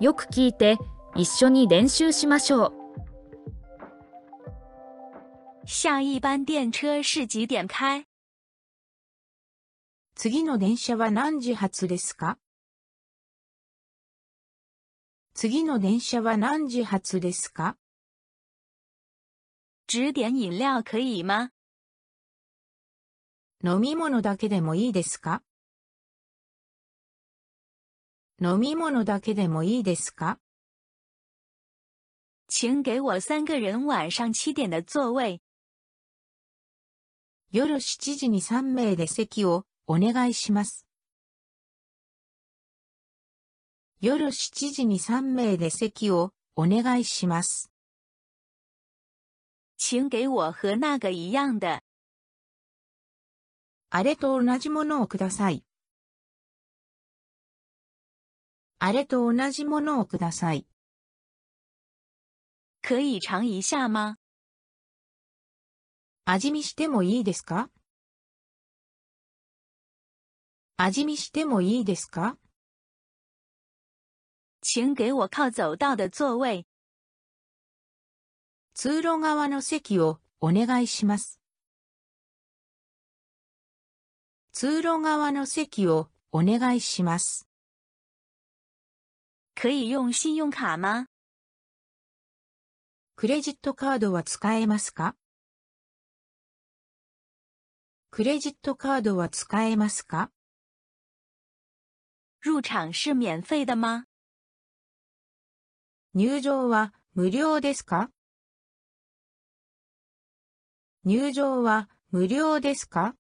よく聞いて一緒に練習しましょう。下一班電車是幾點開次の電車は何時発ですか？次の電車は何時発ですか？只點飲料可以嗎飲み物だけでもいいですか？飲み物だけでもいいですか？請給我三個人晚上七點的座位。夜7時に3名で席をお願いします。夜7時に3名で席をお願いします。請給我和那個一樣的。あれと同じものをください。あれと同じものをください。可以嘗一下嗎味見してもいいですか？味見してもいいですか？請給我靠走道的座位。通路側の席をお願いします。通路側の席をお願いします。可以用信用卡嗎クレジットカードは使えますか？クレジットカードは使えますか？入場是免費的嗎入場は無料ですか？入場は無料ですか？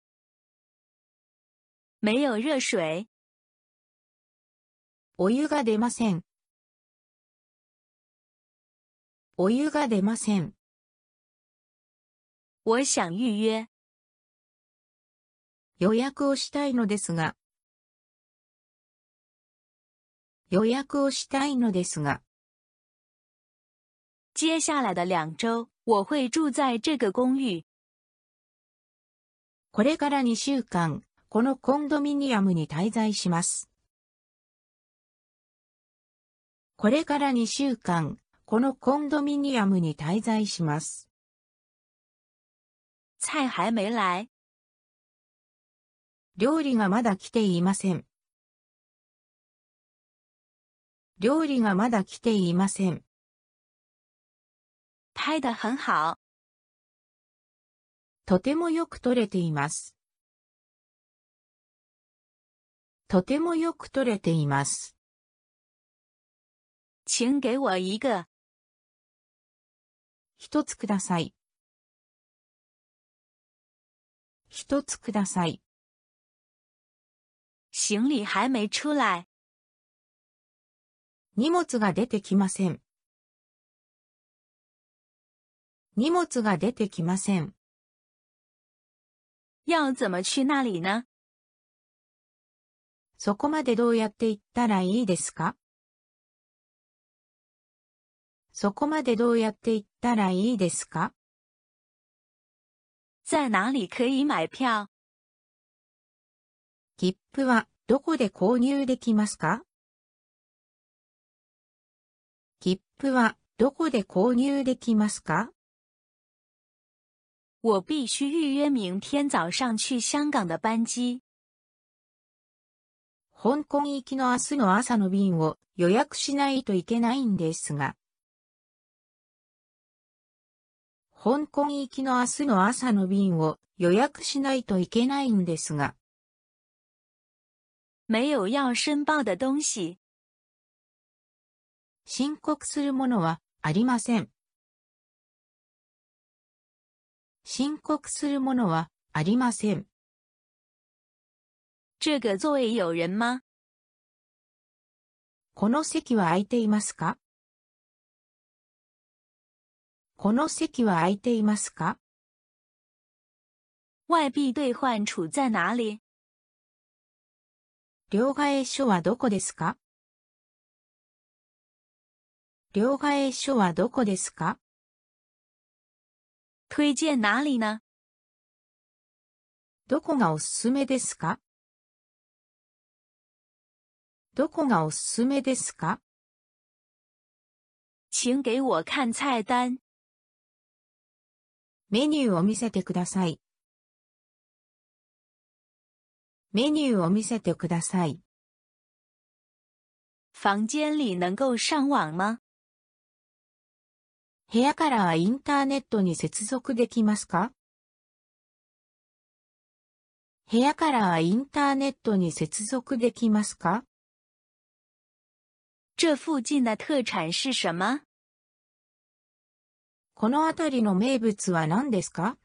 沒有熱水。お湯が出ません。お湯が出ません。我想預約。予約をしたいのですが。予約をしたいのですが。接下來的兩周，我會住在這個公寓。これから2週間、このコンドミニアムに滞在します。これから2週間、このコンドミニアムに滞在します。菜還沒來。料理がまだ来ていません。料理がまだ来ていません。拍得很好。とてもよく撮れています。とてもよく撮れています。請給我一個。一つください。一つください。行李還沒出來。荷物が出てきません。荷物が出てきません。要怎麼去那裡呢？そこまでどうやって行ったらいいですか？そこまでどうやって行ったらいいですか？在哪裡可以買票？切符はどこで購入できますか？切符はどこで購入できますか？我必須預約明天早上去香港的班機。香港行きの明日の朝の便を予約しないといけないんですが。香港行きの明日の朝の便を予約しないといけないんですが。沒有要申報的東西。申告するものはありません。申告するものはありません。這個座位有人嗎この席は空いていますか？この席は空いていますか？外幣兌換處在哪裡両替所はどこですか？両替所はどこですか？推薦哪裡呢？どこがおすすめですか？どこがおすすめですか？请给我看菜单。メニューを見せてください。メニューを見せてください。房间里能够上网吗？部屋からはインターネットに接続できますか？部屋からはインターネットに接続できますか？这附近的特产是什么？この辺りの名物は何ですか？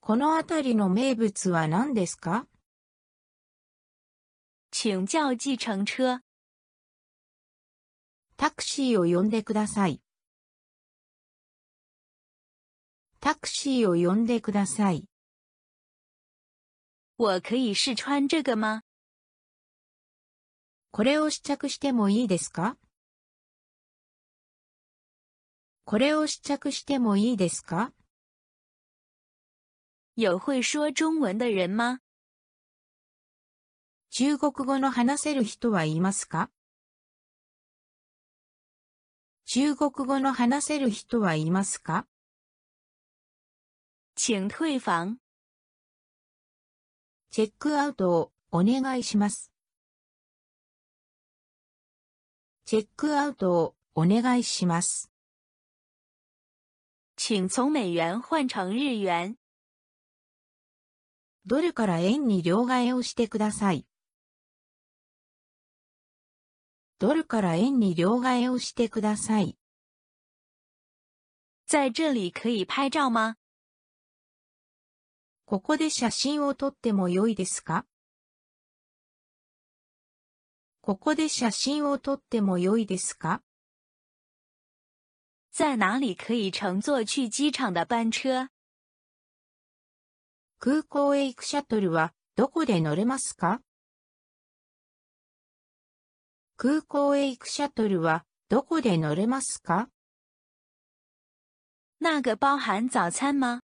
この辺りの名物は何ですか？请叫计程车。タクシーを呼んでください。タクシーを呼んでください。我可以试穿这个吗？これを試着してもいいですか？これを試着してもいいですか？有会说中文的人吗？中国語の話せる人はいますか？中国語の話せる人はいますか？请退房。チェックアウトをお願いします。チェックアウトをお願いします。请从美元换成日元。ドルから円に両替をしてください。ドルから円に両替をしてください。在这里可以拍照吗？ここで写真を撮っても良いですかここで写真を撮っても良いですか？在哪里可以乘坐去机场的班车？空港へ行くシャトルはどこで乗れますか？空港へ行くシャトルはどこで乗れますか？那个包含早餐吗？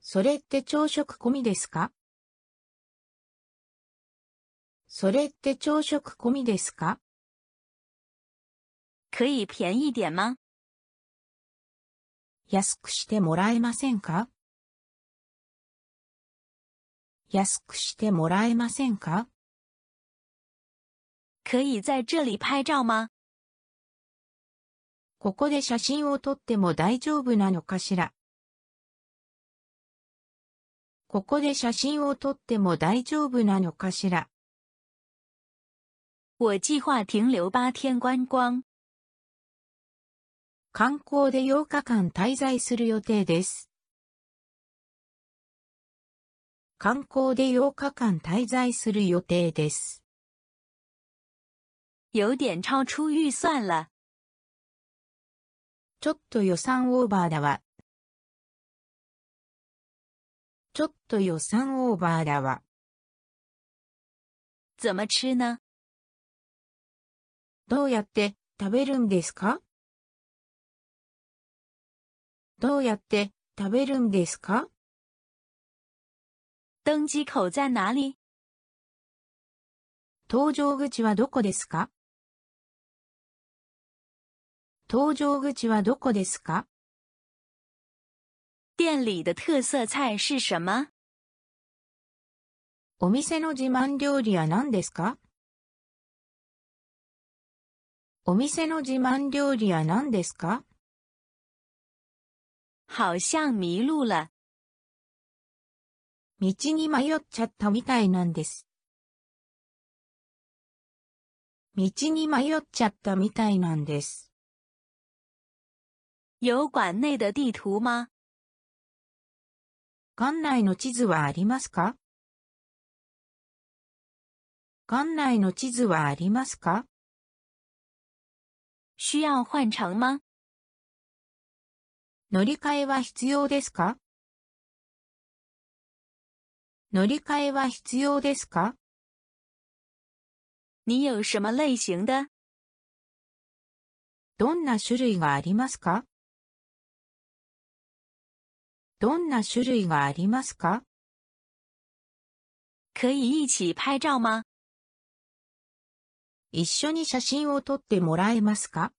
それって朝食込みですか？それって朝食込みですか？可以便宜点吗？安くしてもらえませんか？安くしてもらえませんか？可以在这里拍照吗？ここで写真を撮っても大丈夫なのかしら？ここで写真を撮っても大丈夫なのかしら？我计划停留八天观光。観光で8日間滞在する予定です。観光で8日間滞在する予定です。有点超出预算了。ちょっと予算オーバーだわ。ちょっと予算オーバーだわ。怎么吃呢？どうやって食べるんですか？どうやって食べるんですか？登机口在哪里？搭乗口はどこですか？搭乗口はどこですか？店里的特色菜是什么？お店の自慢料理は何ですか？お店の自慢料理は何ですか？好像迷路了。道に迷っちゃったみたいなんです。道に迷っちゃったみたいなんです。有馆内的地图吗？館内の地図はありますか？館内の地図はありますか？需要换乘吗？乗り換えは必要ですか？乗り換えは必要ですか？你有什么类型的？どんな種類がありますか？どんな種類がありますか？可以一起拍照吗？一緒に写真を撮ってもらえますか？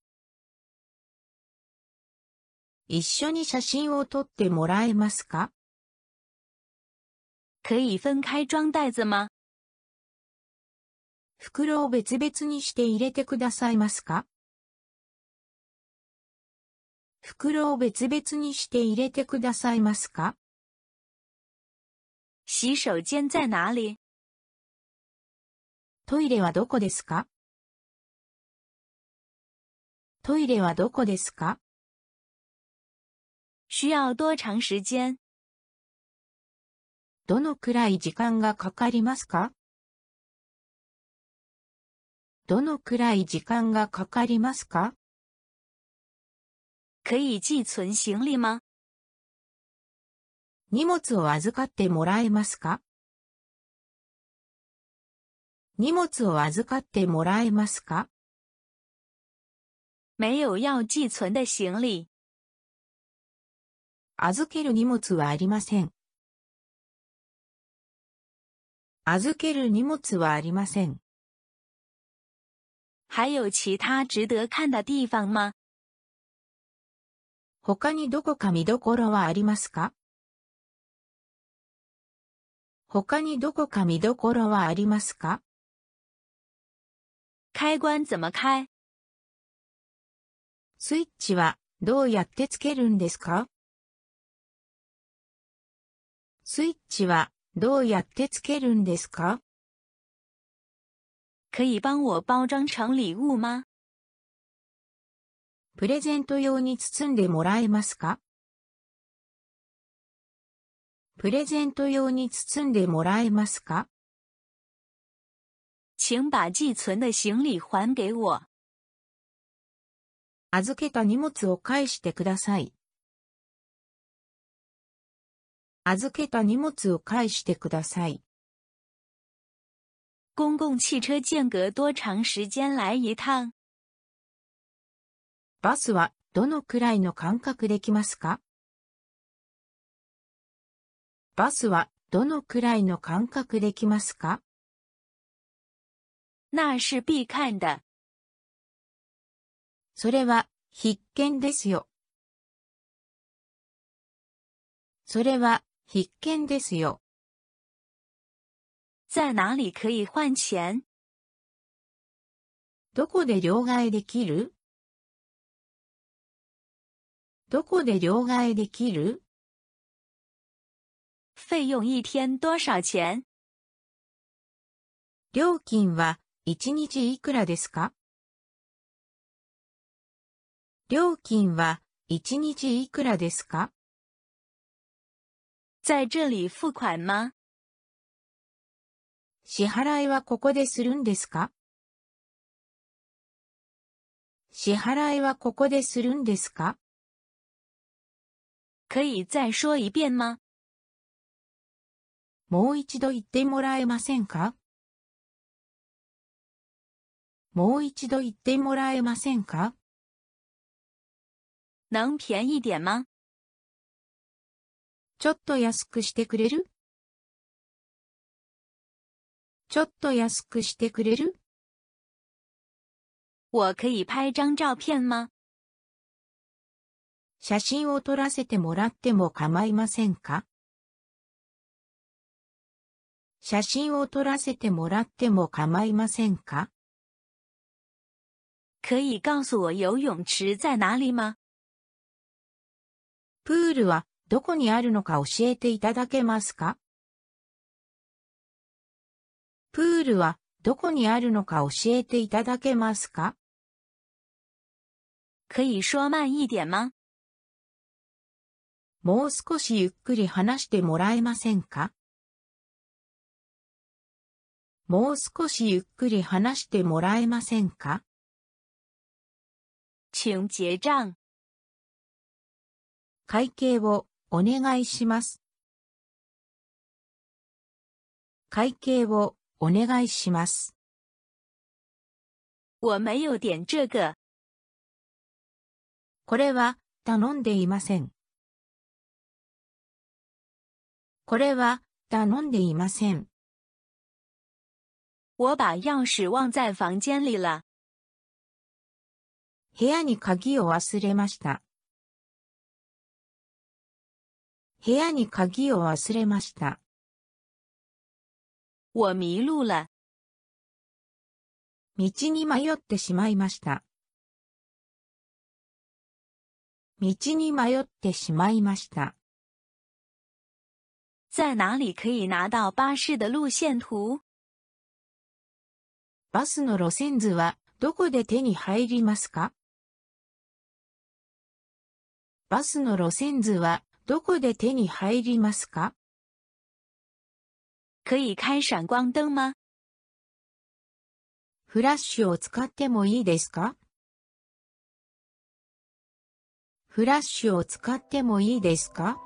一緒に写真を撮ってもらえますか？可以分开装袋子吗？袋を別々にして入れてくださいますか？袋を別々にして入れてくださいますか？洗手间在哪里？トイレはどこですか？トイレはどこですか？需要多长时间？どのくらい時間がかかりますか？どのくらい時間がかかりますか？可以寄存行李吗？荷物を預かってもらえますか？荷物を預かってもらえますか？没有要寄存的行李。預ける荷物はありません。預ける荷物はありません。还有其他值得看的地方吗？他にどこか見どころはありますか？他にどこか見どころはありますか？开关怎么开？スイッチはどうやってつけるんですか？スイッチはどうやってつけるんですか？可以帮我包装成礼物吗？プレゼント用に包んでもらえますか？プレゼント用に包んでもらえますか？请把寄存的行李还给我。預けた荷物を返してください。預けた荷物を返してください。公共汽车间隔多长时间来一趟？バスはどのくらいの間隔できますか？バスはどのくらいの間隔できますか？那是必看的。それは必見ですよ。それは必見ですよ。在哪里可以换钱？どこで両替できる？どこで両替できる？费用一天多少钱？料金は1日いくらですか？料金は1日いくらですか？在这里付款吗？支払いはここでするんですか？支払いはここでするんですか？可以再说一遍吗？もう一度言ってもらえませんか？もう一度言ってもらえませんか？能便宜点吗？ちょっと安くしてくれる？ちょっと安くしてくれる？我可以拍张照片吗？写真を撮らせてもらっても構いませんか？写真を撮らせてもらっても構いませんか？可以告诉我游泳池在哪里吗？プールはどこにあるのか教えていただけますか？プールはどこにあるのか教えていただけますか？可以说慢一点吗？もう少しゆっくり話してもらえませんか？もう少しゆっくり話してもらえませんか？请结账。会計をお願いします。会計をお願いします。我没有点这个。これは頼んでいません。これは頼んでいません。我把钥匙忘在房间里了。部屋に鍵を忘れました。部屋に鍵を忘れました。我迷路了。道に迷ってしまいました。道に迷ってしまいました。在哪里可以拿到巴士的路线图？バスの路線図はどこで手に入りますか？バスの路線図はどこで手に入りますか？可以开闪光灯吗？フラッシュを使ってもいいですか？フラッシュを使ってもいいですか？